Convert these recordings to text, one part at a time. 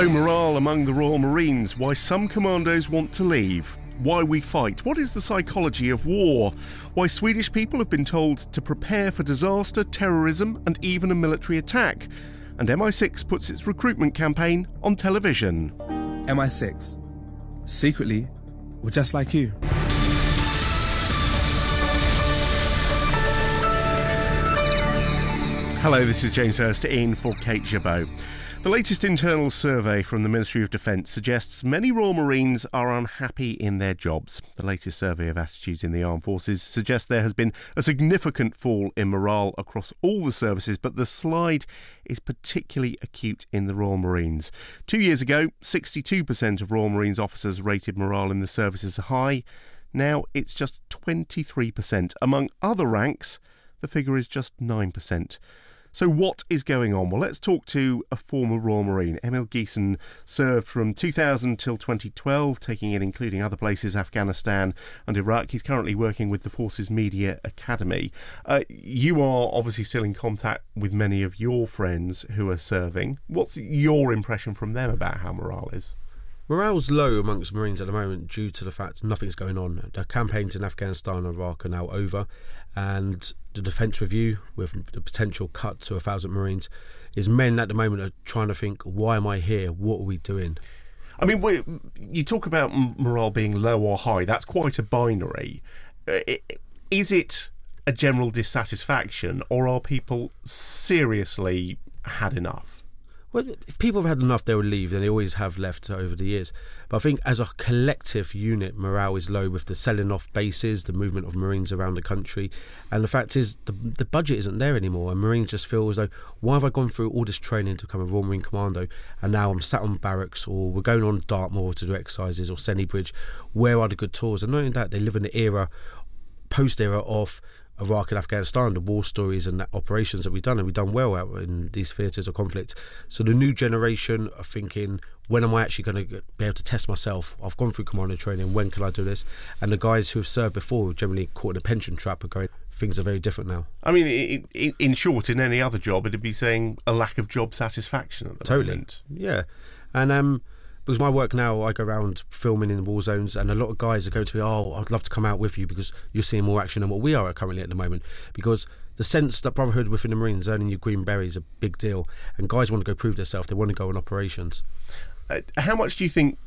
Low morale among the Royal Marines, why some commandos want to leave, why we fight, what is the psychology of war, why Swedish people have been told to prepare for disaster, terrorism, and even a military attack, and MI6 puts its recruitment campaign on television. MI6. Secretly, we're just like you. Hello, this is James Hurst in for Kate Jabot. The latest internal survey from the Ministry of Defence suggests many Royal Marines are unhappy in their jobs. The latest survey of attitudes in the armed forces suggests there has been a significant fall in morale across all the services, but the slide is particularly acute in the Royal Marines. Two years ago, 62% of Royal Marines officers rated morale in the service as high. Now it's just 23%. Among other ranks, the figure is just 9%. So, what is going on? Well, let's talk to a former Royal Marine. Emil Geeson served from 2000 till 2012, taking in, including other places, Afghanistan and Iraq. He's currently working with the Forces Media Academy. Uh, you are obviously still in contact with many of your friends who are serving. What's your impression from them about how morale is? Morale's low amongst Marines at the moment due to the fact nothing's going on. The campaigns in Afghanistan and Iraq are now over, and the defence review, with the potential cut to a thousand Marines, is men at the moment are trying to think, why am I here? What are we doing? I mean, you talk about morale being low or high. That's quite a binary. Uh, is it a general dissatisfaction, or are people seriously had enough? Well, if people have had enough, they will leave, and they always have left over the years. But I think as a collective unit, morale is low with the selling off bases, the movement of Marines around the country. And the fact is, the, the budget isn't there anymore. And Marines just feel as though, why have I gone through all this training to become a Royal Marine Commando? And now I'm sat on barracks, or we're going on Dartmoor to do exercises, or Sennybridge. Where are the good tours? And not only that, they live in the era, post era of Iraq and Afghanistan, the war stories and operations that we've done, and we've done well out in these theatres of conflict. So the new generation are thinking, when am I actually going to be able to test myself? I've gone through commando training. When can I do this? And the guys who have served before, generally caught in a pension trap, are going. Things are very different now. I mean, in short, in any other job, it'd be saying a lack of job satisfaction at the totally. moment. Yeah, and um, because my work now, I go around filming in war zones, and a lot of guys are going to be, oh, I'd love to come out with you because you're seeing more action than what we are currently at the moment. Because the sense that brotherhood within the Marines, earning your green beret is a big deal, and guys want to go prove themselves. They want to go on operations. Uh, how much do you think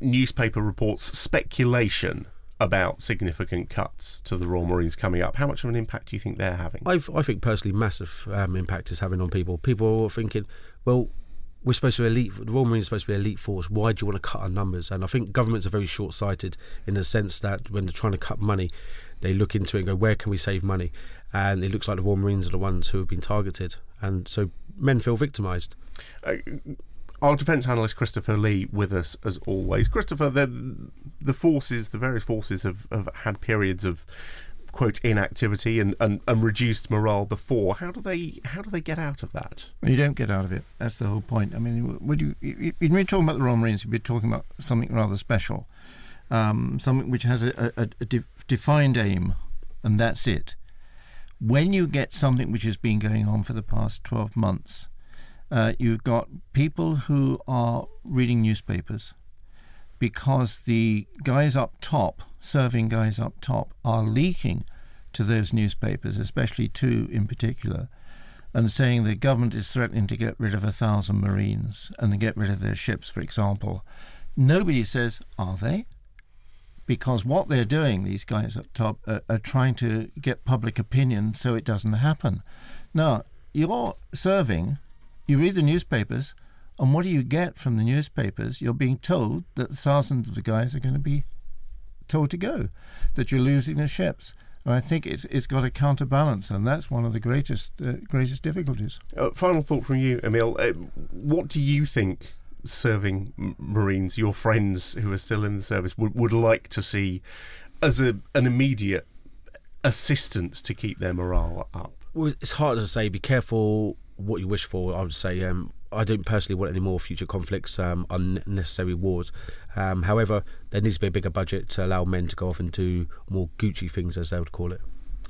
newspaper reports speculation about significant cuts to the Royal Marines coming up. How much of an impact do you think they're having? I've, i think personally, massive um, impact is having on people. People are thinking, well, we're supposed to be elite. The Royal Marines are supposed to be elite force. Why do you want to cut our numbers? And I think governments are very short-sighted in the sense that when they're trying to cut money, they look into it and go, where can we save money? And it looks like the Royal Marines are the ones who have been targeted, and so men feel victimised. Uh, our defence analyst Christopher Lee with us as always. Christopher, the the forces, the various forces have, have had periods of quote inactivity and, and, and reduced morale before. How do they how do they get out of that? You don't get out of it. That's the whole point. I mean, when you when you're talking about the Royal Marines, you'd be talking about something rather special, um, something which has a, a, a de- defined aim, and that's it. When you get something which has been going on for the past twelve months, uh, you've got people who are reading newspapers because the guys up top, serving guys up top, are leaking to those newspapers, especially two in particular, and saying the government is threatening to get rid of a thousand Marines and get rid of their ships, for example. Nobody says, are they? Because what they're doing, these guys up top, are, are trying to get public opinion so it doesn't happen. Now, you're serving, you read the newspapers, and what do you get from the newspapers? You're being told that thousands of the guys are going to be told to go, that you're losing the ships. And I think it's it's got a counterbalance, and that's one of the greatest uh, greatest difficulties. Uh, final thought from you, Emil. Uh, what do you think serving Marines, your friends who are still in the service, would, would like to see as a, an immediate assistance to keep their morale up? Well, it's hard to say. Be careful what you wish for. I would say um, I don't personally want any more future conflicts, um, unnecessary wars. Um, however, there needs to be a bigger budget to allow men to go off and do more Gucci things, as they would call it.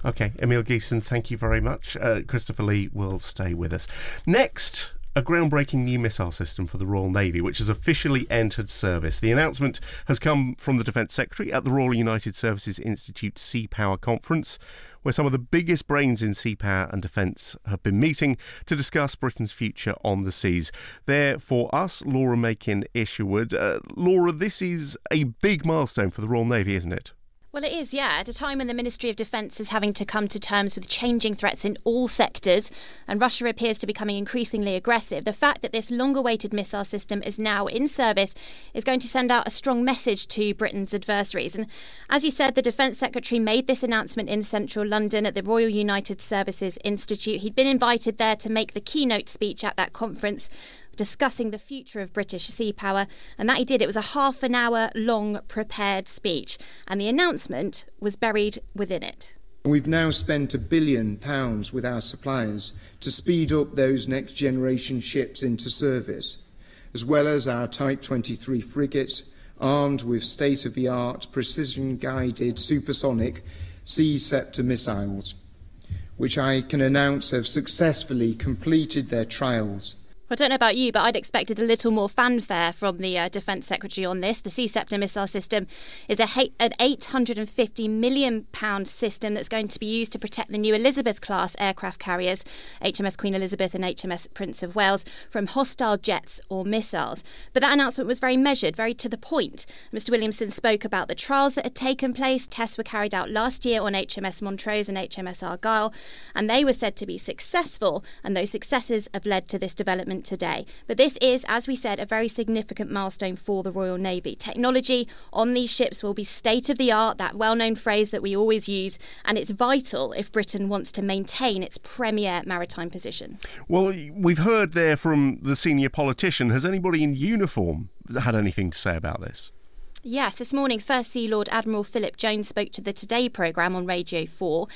Okay, Emil Geeson, thank you very much. Uh, Christopher Lee will stay with us. Next, a groundbreaking new missile system for the Royal Navy, which has officially entered service. The announcement has come from the Defence Secretary at the Royal United Services Institute Sea Power Conference, where some of the biggest brains in sea power and defence have been meeting to discuss Britain's future on the seas. There for us, Laura Makin Isherwood. Uh, Laura, this is a big milestone for the Royal Navy, isn't it? Well, it is, yeah. At a time when the Ministry of Defence is having to come to terms with changing threats in all sectors and Russia appears to be becoming increasingly aggressive, the fact that this long awaited missile system is now in service is going to send out a strong message to Britain's adversaries. And as you said, the Defence Secretary made this announcement in central London at the Royal United Services Institute. He'd been invited there to make the keynote speech at that conference discussing the future of British sea power, and that he did. It was a half an hour long prepared speech, and the announcement was buried within it. We've now spent a billion pounds with our suppliers to speed up those next generation ships into service, as well as our Type 23 frigates armed with state of the art, precision guided supersonic Sea Ceptor missiles, which I can announce have successfully completed their trials I don't know about you, but I'd expected a little more fanfare from the uh, Defence Secretary on this. The Ceptor missile system is a ha- an £850 million system that's going to be used to protect the new Elizabeth class aircraft carriers, HMS Queen Elizabeth and HMS Prince of Wales, from hostile jets or missiles. But that announcement was very measured, very to the point. Mr. Williamson spoke about the trials that had taken place. Tests were carried out last year on HMS Montrose and HMS Argyll, and they were said to be successful, and those successes have led to this development today. But this is, as we said, a very significant milestone for the Royal Navy. Technology on these ships will be state of the art, that well known phrase that we always use, and it's vital if Britain wants to maintain its premier maritime position. Well, we've heard there from the senior politician. Has anybody in uniform had anything to say about this? Yes, this morning, First Sea Lord Admiral Philip Jones spoke to the Today programme on Radio 4.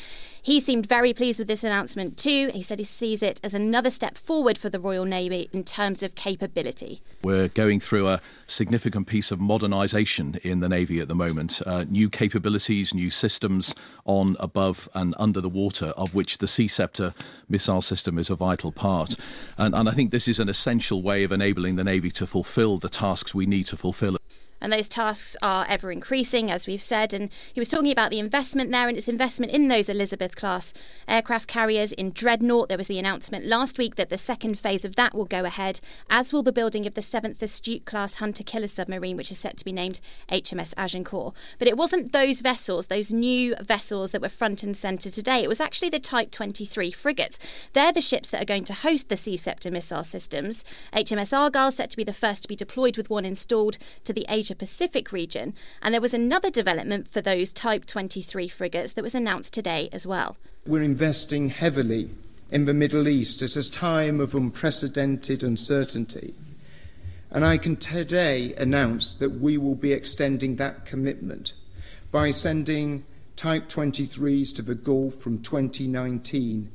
He seemed very pleased with this announcement too. He said he sees it as another step forward for the Royal Navy in terms of capability. We're going through a significant piece of modernisation in the Navy at the moment. Uh, new capabilities, new systems on, above, and under the water, of which the Sea Ceptor missile system is a vital part. And, and I think this is an essential way of enabling the Navy to fulfil the tasks we need to fulfil and those tasks are ever increasing, as we've said. And he was talking about the investment there and its investment in those Elizabeth class aircraft carriers in Dreadnought. There was the announcement last week that the second phase of that will go ahead, as will the building of the 7th Astute class hunter killer submarine, which is set to be named HMS Agincourt. But it wasn't those vessels, those new vessels that were front and centre today. It was actually the Type 23 frigates. They're the ships that are going to host the Sea Ceptor missile systems. HMS Argyll set to be the first to be deployed with one installed to the Pacific region. And there was another development for those Type 23 frigates that was announced today as well. We're investing heavily in the Middle East at a time of unprecedented uncertainty. And I can today announce that we will be extending that commitment by sending Type 23s to the Gulf from 2019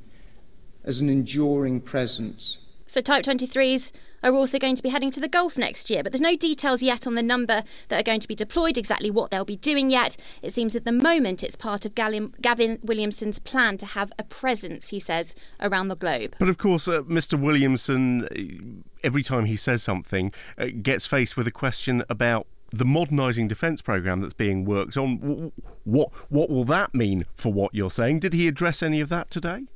as an enduring presence. So, Type 23s are also going to be heading to the Gulf next year, but there's no details yet on the number that are going to be deployed, exactly what they'll be doing yet. It seems at the moment it's part of Gavin Williamson's plan to have a presence, he says, around the globe. But of course, uh, Mr. Williamson, uh, every time he says something, uh, gets faced with a question about the modernising defence programme that's being worked on. What what will that mean for what you're saying? Did he address any of that today?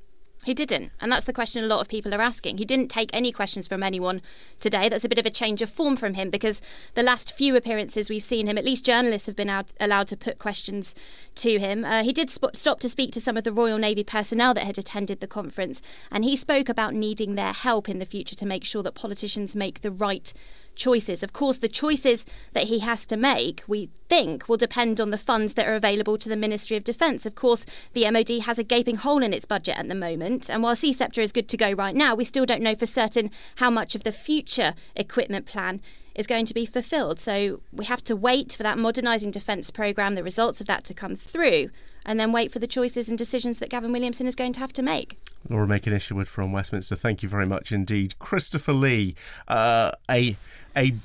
He didn't. And that's the question a lot of people are asking. He didn't take any questions from anyone today. That's a bit of a change of form from him because the last few appearances we've seen him, at least journalists have been out, allowed to put questions to him. Uh, he did sp- stop to speak to some of the Royal Navy personnel that had attended the conference, and he spoke about needing their help in the future to make sure that politicians make the right choices. Of course, the choices that he has to make, we think, will depend on the funds that are available to the Ministry of Defence. Of course, the MOD has a gaping hole in its budget at the moment, and while Ceptor is good to go right now, we still don't know for certain how much of the future equipment plan is going to be fulfilled. So we have to wait for that modernising defence programme, the results of that to come through, and then wait for the choices and decisions that Gavin Williamson is going to have to make. Laura Makin Isherwood from Westminster, thank you very much indeed. Christopher Lee, uh, a a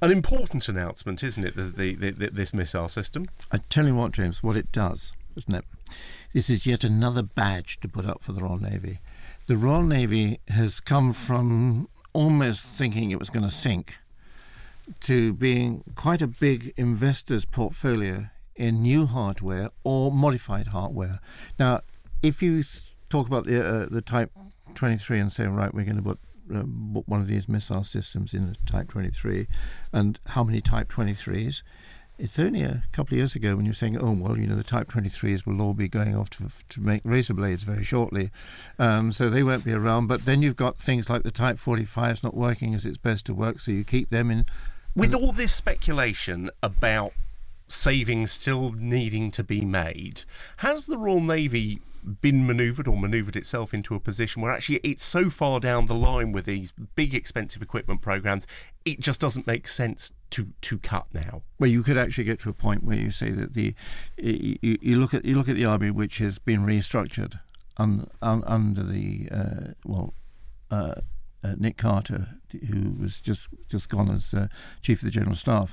an important announcement, isn't it? The, the, the, this missile system. I tell you what, James, what it does, isn't it? This is yet another badge to put up for the Royal Navy. The Royal Navy has come from almost thinking it was going to sink to being quite a big investor's portfolio in new hardware or modified hardware. Now, if you talk about the uh, the Type 23 and say, right, we're going to put uh, one of these missile systems in the Type 23, and how many Type 23s? It's only a couple of years ago when you're saying, oh, well, you know, the Type 23s will all be going off to, to make razor blades very shortly. Um, so they won't be around. But then you've got things like the Type 45s not working as it's supposed to work, so you keep them in. With all this speculation about savings still needing to be made, has the Royal Navy been manoeuvred or manoeuvred itself into a position where actually it's so far down the line with these big expensive equipment programs, it just doesn't make sense to to cut now. Well, you could actually get to a point where you say that the you, you look at you look at the army, which has been restructured un, un, under the uh, well. Uh, uh, Nick Carter, who was just just gone as uh, chief of the general staff,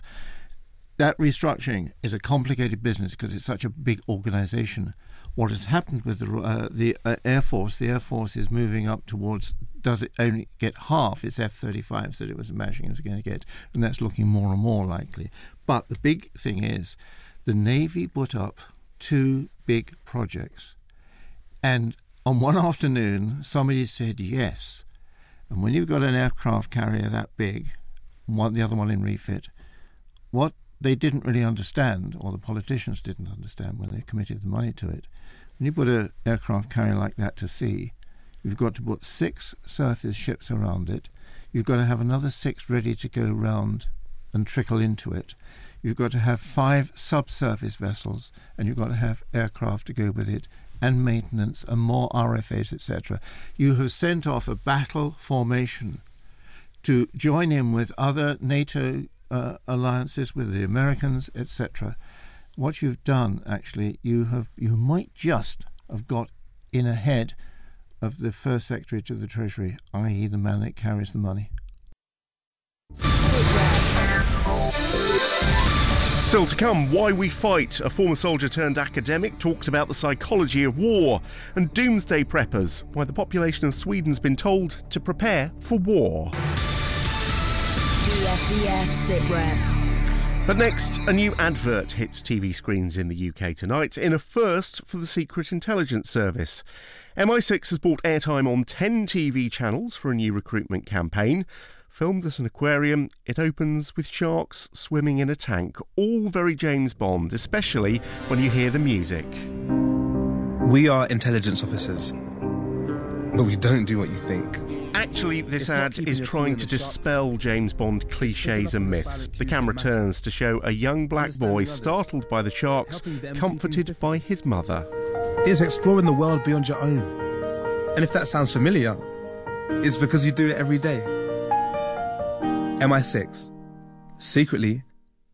that restructuring is a complicated business because it's such a big organisation what has happened with the, uh, the uh, Air Force, the Air Force is moving up towards does it only get half its F 35s that it was imagining it was going to get? And that's looking more and more likely. But the big thing is the Navy put up two big projects. And on one afternoon, somebody said yes. And when you've got an aircraft carrier that big, one, the other one in refit, what they didn't really understand, or the politicians didn't understand when they committed the money to it. When you put an aircraft carrier like that to sea, you've got to put six surface ships around it. You've got to have another six ready to go round and trickle into it. You've got to have five subsurface vessels, and you've got to have aircraft to go with it, and maintenance, and more RFAs, etc. You have sent off a battle formation to join in with other NATO uh, alliances with the Americans, etc. What you've done, actually, you have you might just have got in ahead of the first secretary to the Treasury, i.e., the man that carries the money. Still to come, why we fight. A former soldier turned academic talks about the psychology of war. And doomsday preppers, why the population of Sweden's been told to prepare for war. BFBS SITREP. But next, a new advert hits TV screens in the UK tonight in a first for the Secret Intelligence Service. MI6 has bought airtime on 10 TV channels for a new recruitment campaign. Filmed at an aquarium, it opens with sharks swimming in a tank, all very James Bond, especially when you hear the music. We are intelligence officers, but we don't do what you think. Actually, this ad is trying to dispel James Bond cliches and myths. The camera turns to show a young black boy startled by the sharks, comforted by his mother. It's exploring the world beyond your own. And if that sounds familiar, it's because you do it every day. MI6. Secretly,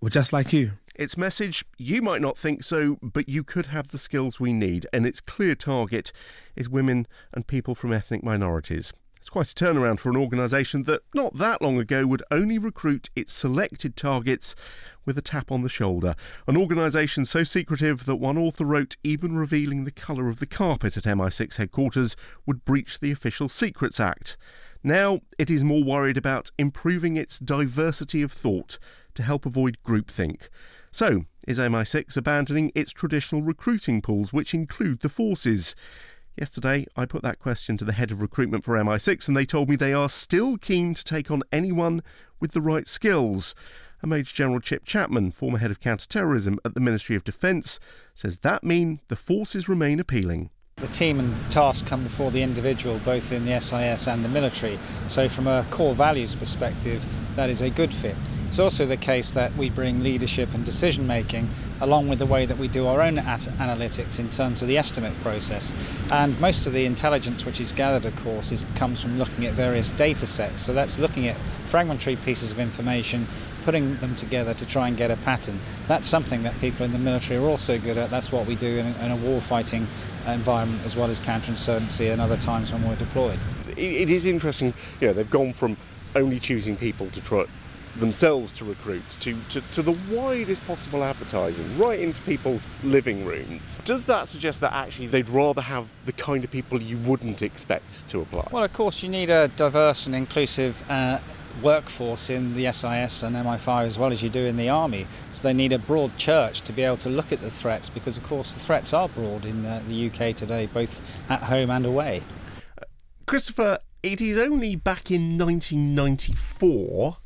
we're just like you. Its message, you might not think so, but you could have the skills we need, and its clear target is women and people from ethnic minorities. It's quite a turnaround for an organisation that not that long ago would only recruit its selected targets with a tap on the shoulder. An organisation so secretive that one author wrote even revealing the colour of the carpet at MI6 headquarters would breach the Official Secrets Act. Now it is more worried about improving its diversity of thought to help avoid groupthink. So, is MI6 abandoning its traditional recruiting pools, which include the forces? Yesterday, I put that question to the head of recruitment for MI6, and they told me they are still keen to take on anyone with the right skills. And Major General Chip Chapman, former head of counter-terrorism at the Ministry of Defence, says that means the forces remain appealing. The team and task come before the individual, both in the SIS and the military. So, from a core values perspective, that is a good fit. It's also the case that we bring leadership and decision making along with the way that we do our own analytics in terms of the estimate process. And most of the intelligence which is gathered, of course, is, comes from looking at various data sets. So that's looking at fragmentary pieces of information, putting them together to try and get a pattern. That's something that people in the military are also good at. That's what we do in, in a war fighting environment as well as counterinsurgency and other times when we're deployed. It is interesting, you know, they've gone from only choosing people to try themselves to recruit, to, to, to the widest possible advertising, right into people's living rooms. Does that suggest that actually they'd rather have the kind of people you wouldn't expect to apply? Well, of course, you need a diverse and inclusive uh, workforce in the SIS and MI5 as well as you do in the army. So they need a broad church to be able to look at the threats because, of course, the threats are broad in uh, the UK today, both at home and away. Christopher, it is only back in 1994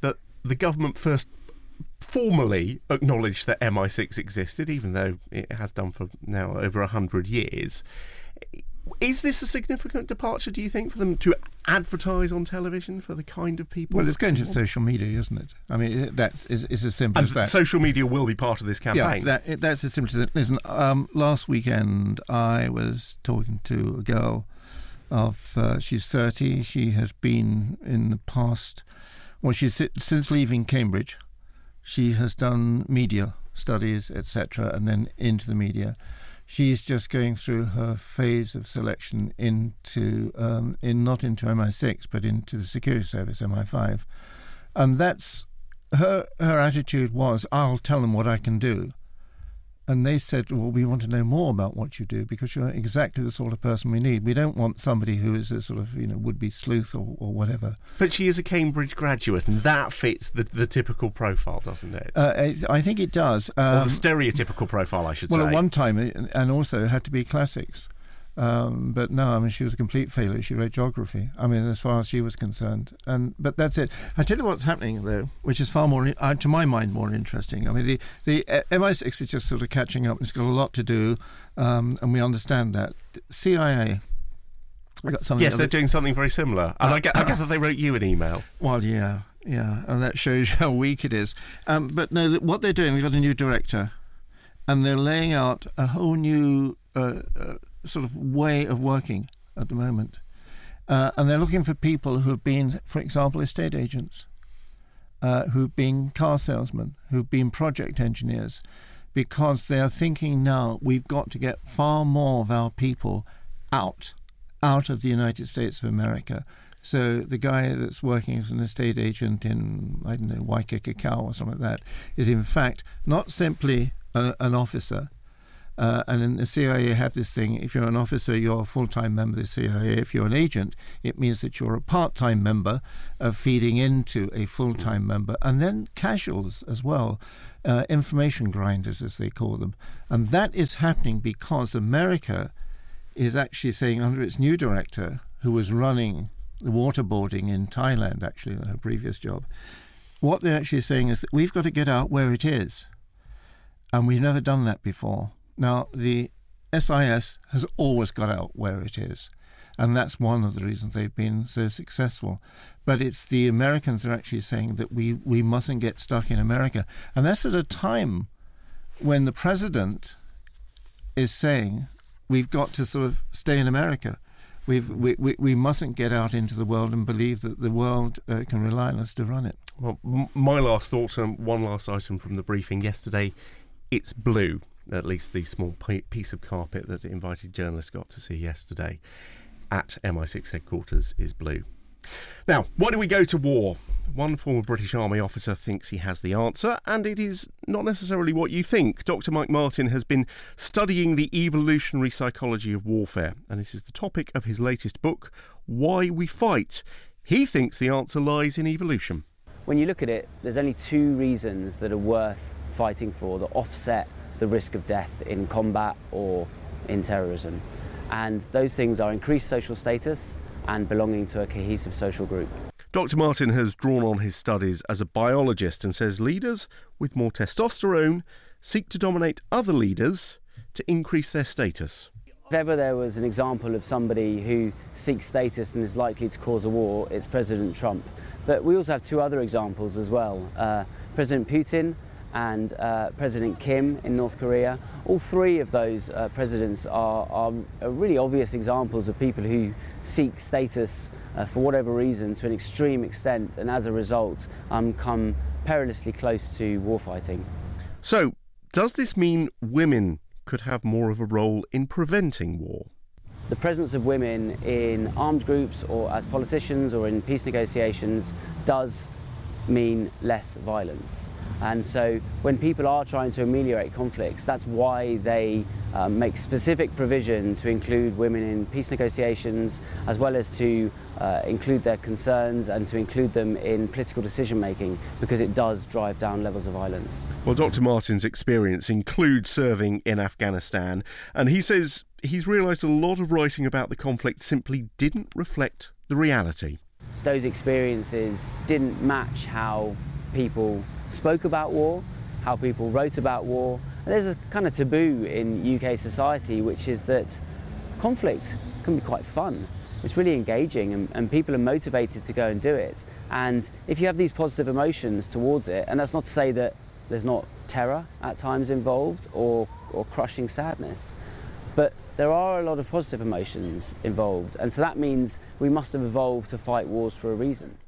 that the government first formally acknowledged that MI6 existed, even though it has done for now over 100 years. Is this a significant departure, do you think, for them to advertise on television for the kind of people? Well, it's going to social media, isn't it? I mean, that's is, is as simple and as that. Social media will be part of this campaign. Yeah, that, that's as simple as it. Listen, um, last weekend I was talking to a girl of uh, she's 30. She has been in the past, well, she's since leaving Cambridge, she has done media studies, etc., and then into the media. She's just going through her phase of selection into, um, in not into MI6, but into the security service, MI5, and that's her. Her attitude was, "I'll tell them what I can do." And they said, Well, we want to know more about what you do because you're exactly the sort of person we need. We don't want somebody who is a sort of, you know, would be sleuth or, or whatever. But she is a Cambridge graduate, and that fits the, the typical profile, doesn't it? Uh, I think it does. Um, or the stereotypical profile, I should well, say. Well, at one time, and also it had to be classics. Um, but no, I mean, she was a complete failure. She wrote geography. I mean, as far as she was concerned. And but that's it. I tell you what's happening though, which is far more, uh, to my mind, more interesting. I mean, the the uh, MI6 is just sort of catching up. It's got a lot to do, um, and we understand that. CIA. I got something. Yes, they're doing something very similar. And uh, I, I gather they wrote you an email. Well, yeah, yeah, and that shows how weak it is. Um, but no, what they're doing, we've got a new director, and they're laying out a whole new. Uh, uh, sort of way of working at the moment. Uh, and they're looking for people who've been, for example, estate agents, uh, who've been car salesmen, who've been project engineers, because they are thinking now we've got to get far more of our people out, out of the United States of America. So the guy that's working as an estate agent in, I don't know, Waikiki Cow or something like that, is in fact not simply a, an officer, uh, and in the CIA, have this thing if you're an officer, you're a full time member of the CIA. If you're an agent, it means that you're a part time member of feeding into a full time member. And then casuals as well, uh, information grinders, as they call them. And that is happening because America is actually saying, under its new director, who was running the waterboarding in Thailand, actually, in her previous job, what they're actually saying is that we've got to get out where it is. And we've never done that before. Now, the SIS has always got out where it is, and that's one of the reasons they've been so successful. But it's the Americans are actually saying that we, we mustn't get stuck in America. And that's at a time when the president is saying we've got to sort of stay in America. We've, we, we, we mustn't get out into the world and believe that the world uh, can rely on us to run it. Well, m- my last thoughts and one last item from the briefing yesterday it's blue at least the small piece of carpet that invited journalists got to see yesterday at MI6 headquarters is blue. Now, why do we go to war? One former British Army officer thinks he has the answer, and it is not necessarily what you think. Dr. Mike Martin has been studying the evolutionary psychology of warfare, and it is the topic of his latest book, Why We Fight. He thinks the answer lies in evolution. When you look at it, there's only two reasons that are worth fighting for that offset the risk of death in combat or in terrorism. And those things are increased social status and belonging to a cohesive social group. Dr. Martin has drawn on his studies as a biologist and says leaders with more testosterone seek to dominate other leaders to increase their status. If ever there was an example of somebody who seeks status and is likely to cause a war, it's President Trump. But we also have two other examples as well. Uh, President Putin and uh, President Kim in North Korea. All three of those uh, presidents are, are, really obvious examples of people who seek status uh, for whatever reason to an extreme extent and as a result um, come perilously close to warfighting. So, does this mean women could have more of a role in preventing war? The presence of women in armed groups or as politicians or in peace negotiations does mean less violence. And so when people are trying to ameliorate conflicts, that's why they um, make specific provision to include women in peace negotiations, as well as to uh, include their concerns and to include them in political decision making, because it does drive down levels of violence. Well, Dr. Martin's experience includes serving in Afghanistan, and he says he's realised a lot of writing about the conflict simply didn't reflect the reality. Those experiences didn't match how people spoke about war, how people wrote about war. And there's a kind of taboo in UK society, which is that conflict can be quite fun. It's really engaging, and, and people are motivated to go and do it. And if you have these positive emotions towards it, and that's not to say that there's not terror at times involved or, or crushing sadness, but there are a lot of positive emotions involved. And so that means we must have evolved to fight wars for a reason.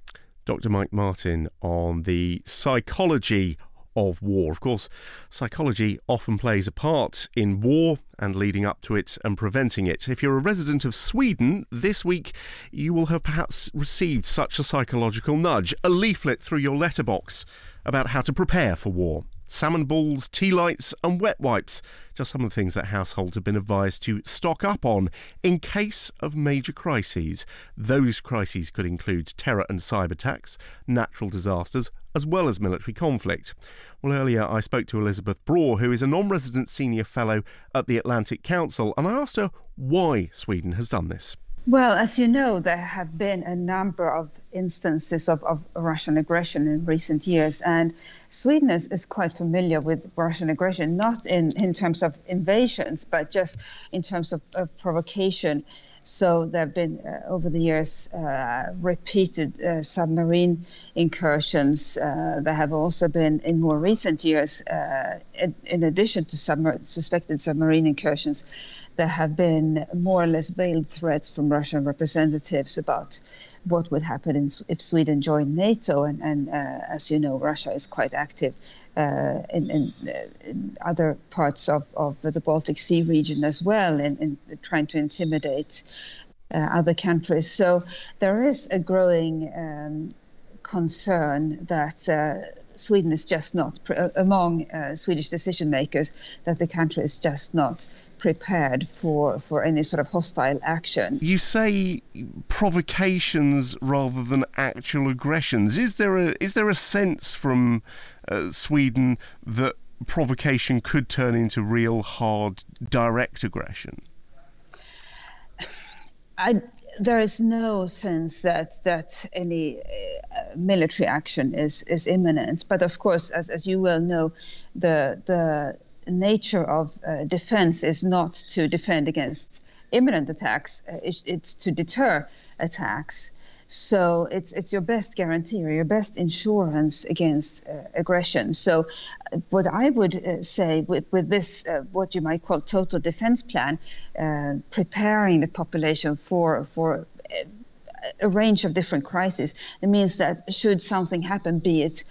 Dr. Mike Martin on the psychology of war. Of course, psychology often plays a part in war and leading up to it and preventing it. If you're a resident of Sweden, this week you will have perhaps received such a psychological nudge, a leaflet through your letterbox about how to prepare for war salmon balls, tea lights, and wet wipes. Just some of the things that households have been advised to stock up on in case of major crises. Those crises could include terror and cyber attacks, natural disasters, as well as military conflict. Well, earlier I spoke to Elizabeth Braw, who is a non resident senior fellow at the Atlantic Council, and I asked her why Sweden has done this. Well, as you know, there have been a number of instances of, of Russian aggression in recent years, and Sweden is, is quite familiar with Russian aggression, not in, in terms of invasions, but just in terms of, of provocation. So there have been, uh, over the years, uh, repeated uh, submarine incursions. Uh, there have also been, in more recent years, uh, in, in, addition to suspected submarine incursions, there have been more or less veiled threats from Russian representatives about what would happen if Sweden joined NATO. And, and uh, as you know, Russia is quite active uh, in, in, uh, in, other parts of, of the Baltic Sea region as well, in, in trying to intimidate uh, other countries. So there is a growing um, concern that. Uh, Sweden is just not, among uh, Swedish decision makers, that the country is just not prepared for, for any sort of hostile action. You say provocations rather than actual aggressions. Is there a is there a sense from uh, Sweden that provocation could turn into real hard direct aggression? I, there is no sense that that any uh, military action is is imminent. But of course, as as you well know, the the nature of uh, defense is not to defend against imminent attacks, uh, it's, it's, to deter attacks. So it's it's your best guarantee or your best insurance against uh, aggression. So uh, what I would uh, say with, with this, uh, what you might call total defense plan, preparing the population for for a range of different crises, it means that should something happen, be it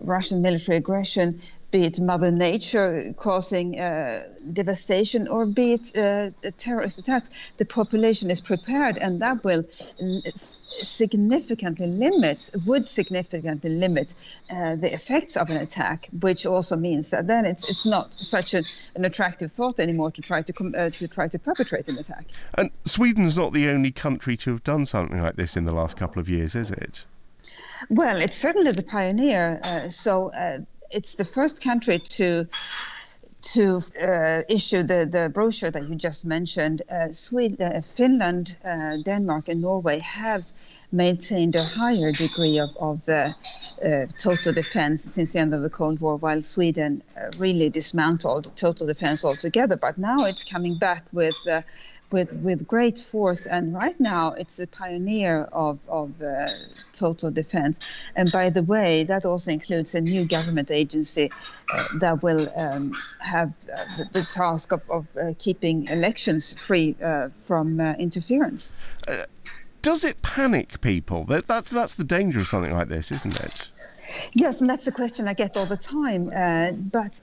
Russian military aggression, be it Mother Nature causing uh, devastation or be it uh, terrorist attacks, the population is prepared, and that will significantly limit, would significantly limit uh, the effects of an attack, which also means that then it's it's not such a, an attractive thought anymore to try to com- uh, to try to perpetrate an attack. And Sweden's not the only country to have done something like this in the last couple of years, is it? Well, it's certainly the pioneer. Uh, so uh, it's the first country to to uh, issue the, the brochure that you just mentioned. Uh, Sweden, uh, Finland, uh, Denmark, and Norway have maintained a higher degree of, of uh, total defense since the end of the Cold War, while Sweden really dismantled total defense altogether. But now it's coming back with with with great force. And right now, it's a pioneer of of uh, total defense. And by the way, that also includes a new government agency uh, that will um, have uh, the, the, task of, of uh, keeping elections free uh, from uh, interference. does it panic people? That, that's that's the danger of something like this, isn't it? Yes, and that's a question I get all the time. but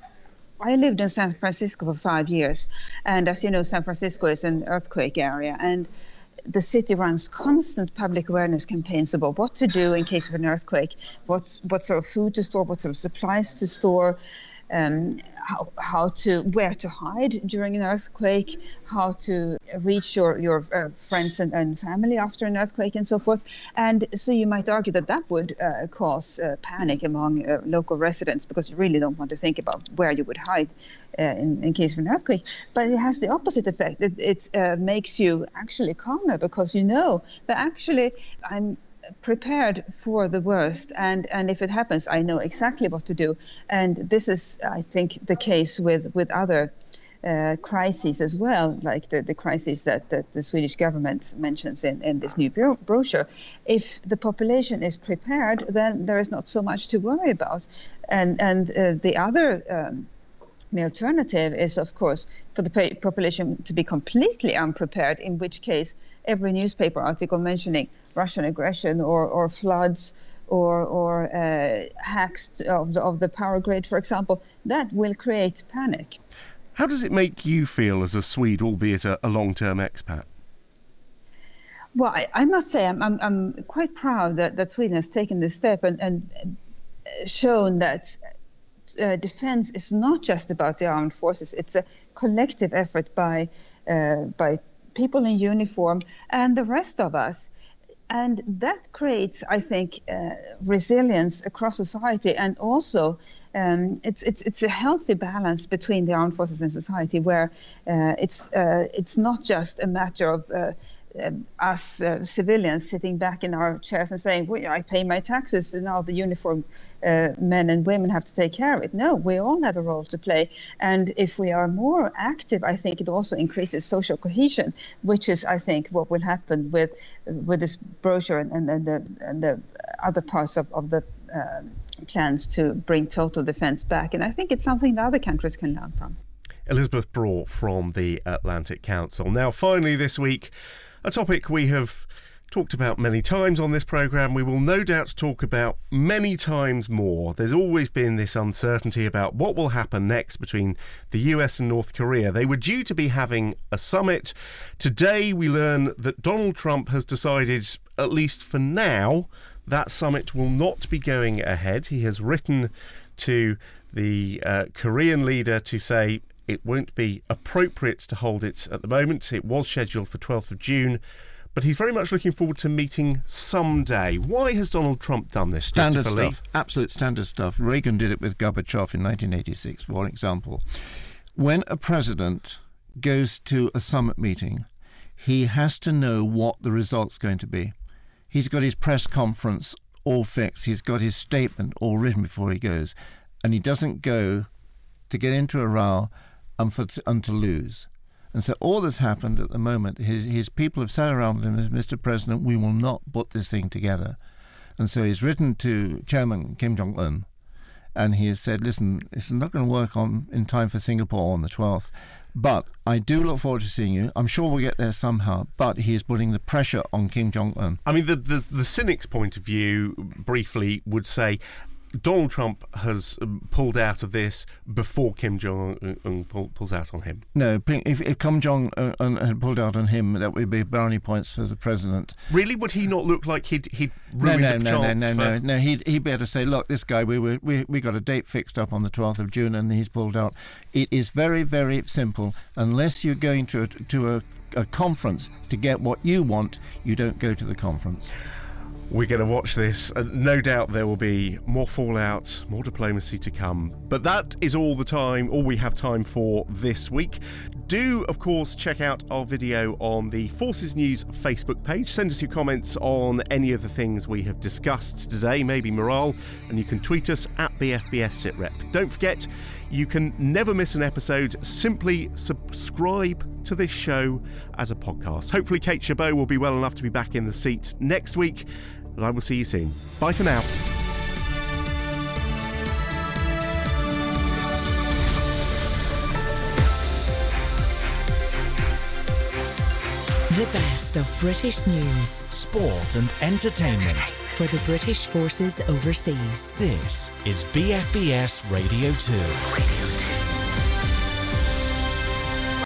I lived in San Francisco for five years, and as you know, San Francisco is an earthquake area, and the city runs constant public awareness campaigns about what to do in case of an earthquake, what what sort of food to store, what sort of supplies to store, um, how, how to where to hide during an earthquake, how to reach your your uh, friends and, and family after an earthquake, and so forth. And so you might argue that that would uh, cause uh, panic among uh, local residents because you really don't want to think about where you would hide uh, in, in case of an earthquake. But it has the opposite effect. It, it uh, makes you actually calmer because you know that actually I'm prepared for the worst and and if it happens i know exactly what to do and this is i think the case with with other uh, crises as well, like the, the crises that, that the Swedish government mentions in, in this new bro- brochure. If the population is prepared, then there is not so much to worry about. And, and uh, the other um, the alternative is, of course, for the population to be completely unprepared, in which case every newspaper article mentioning Russian aggression or, or floods or, or uh, hacks of the, of the power grid, for example, that will create panic. How does it make you feel as a Swede, albeit a, a long term expat? Well, I, I must say, I'm, I'm, I'm, quite proud that, that Sweden has taken this step and, and shown that uh, defense is not just about the armed forces, it's a collective effort by, uh, by people in uniform, and the rest of us. And that creates, I think, uh, resilience across society, and also um, it's it's it's a healthy balance between the armed forces and society, where uh, it's uh, it's not just a matter of uh, us uh, civilians sitting back in our chairs and saying, well, I pay my taxes, and now the uniform uh, men and women have to take care of it. No, we all have a role to play. And if we are more active, I think it also increases social cohesion, which is, I think, what will happen with with this brochure and, and, and the, and the other parts of, of the uh, plans to bring total defense back. And I think it's something that other countries can learn from. Elizabeth Braw from the Atlantic Council. Now, finally, this week, a topic we have talked about many times on this programme. We will no doubt talk about many times more. There's always been this uncertainty about what will happen next between the US and North Korea. They were due to be having a summit. Today, we learn that Donald Trump has decided, at least for now, that summit will not be going ahead. He has written to the uh, Korean leader to say it won't be appropriate to hold it at the moment. It was scheduled for 12th of June, but he's very much looking forward to meeting someday. Why has Donald Trump done this? Standard stuff. Absolute standard stuff. Reagan did it with Gorbachev in 1986, for example. When a president goes to a summit meeting, he has to know what the result's going to be. He's got his press conference all fixed. He's got his statement all written before he goes. And he doesn't go to get into a row and, for, and to lose. And so all that's happened at the moment, his, his people have sat around with him as Mr. President, we will not put this thing together. And so he's written to Chairman Kim Jong un and he has said, listen, it's not going to work on in time for Singapore on the 12th. But I do look forward to seeing you. I'm sure we'll get there somehow. But he is putting the pressure on Kim Jong Un. I mean, the, the the cynic's point of view, briefly, would say Donald Trump has um, pulled out of this before Kim Jong Un pulls out on him. No, if, if Kim Jong Un had pulled out on him, that would be brownie points for the president. Really, would he not look like he'd he'd ruined no, no, no, no, no, no, no, no. He'd he'd be able to say, look, this guy, we were we we got a date fixed up on the twelfth of June, and he's pulled out. It is very very simple. Unless you're going to a, to a, a conference to get what you want, you don't go to the conference. We're going to watch this. Uh, no doubt there will be more fallout, more diplomacy to come. But that is all the time, all we have time for this week. Do, of course, check out our video on the Forces News Facebook page. Send us your comments on any of the things we have discussed today, maybe morale, and you can tweet us at BFBS SitRep. Don't forget, you can never miss an episode. Simply subscribe to this show as a podcast. Hopefully, Kate Chabot will be well enough to be back in the seat next week, and I will see you soon. Bye for now. The best of British news, sport, and entertainment for the British forces overseas. This is BFBS Radio 2.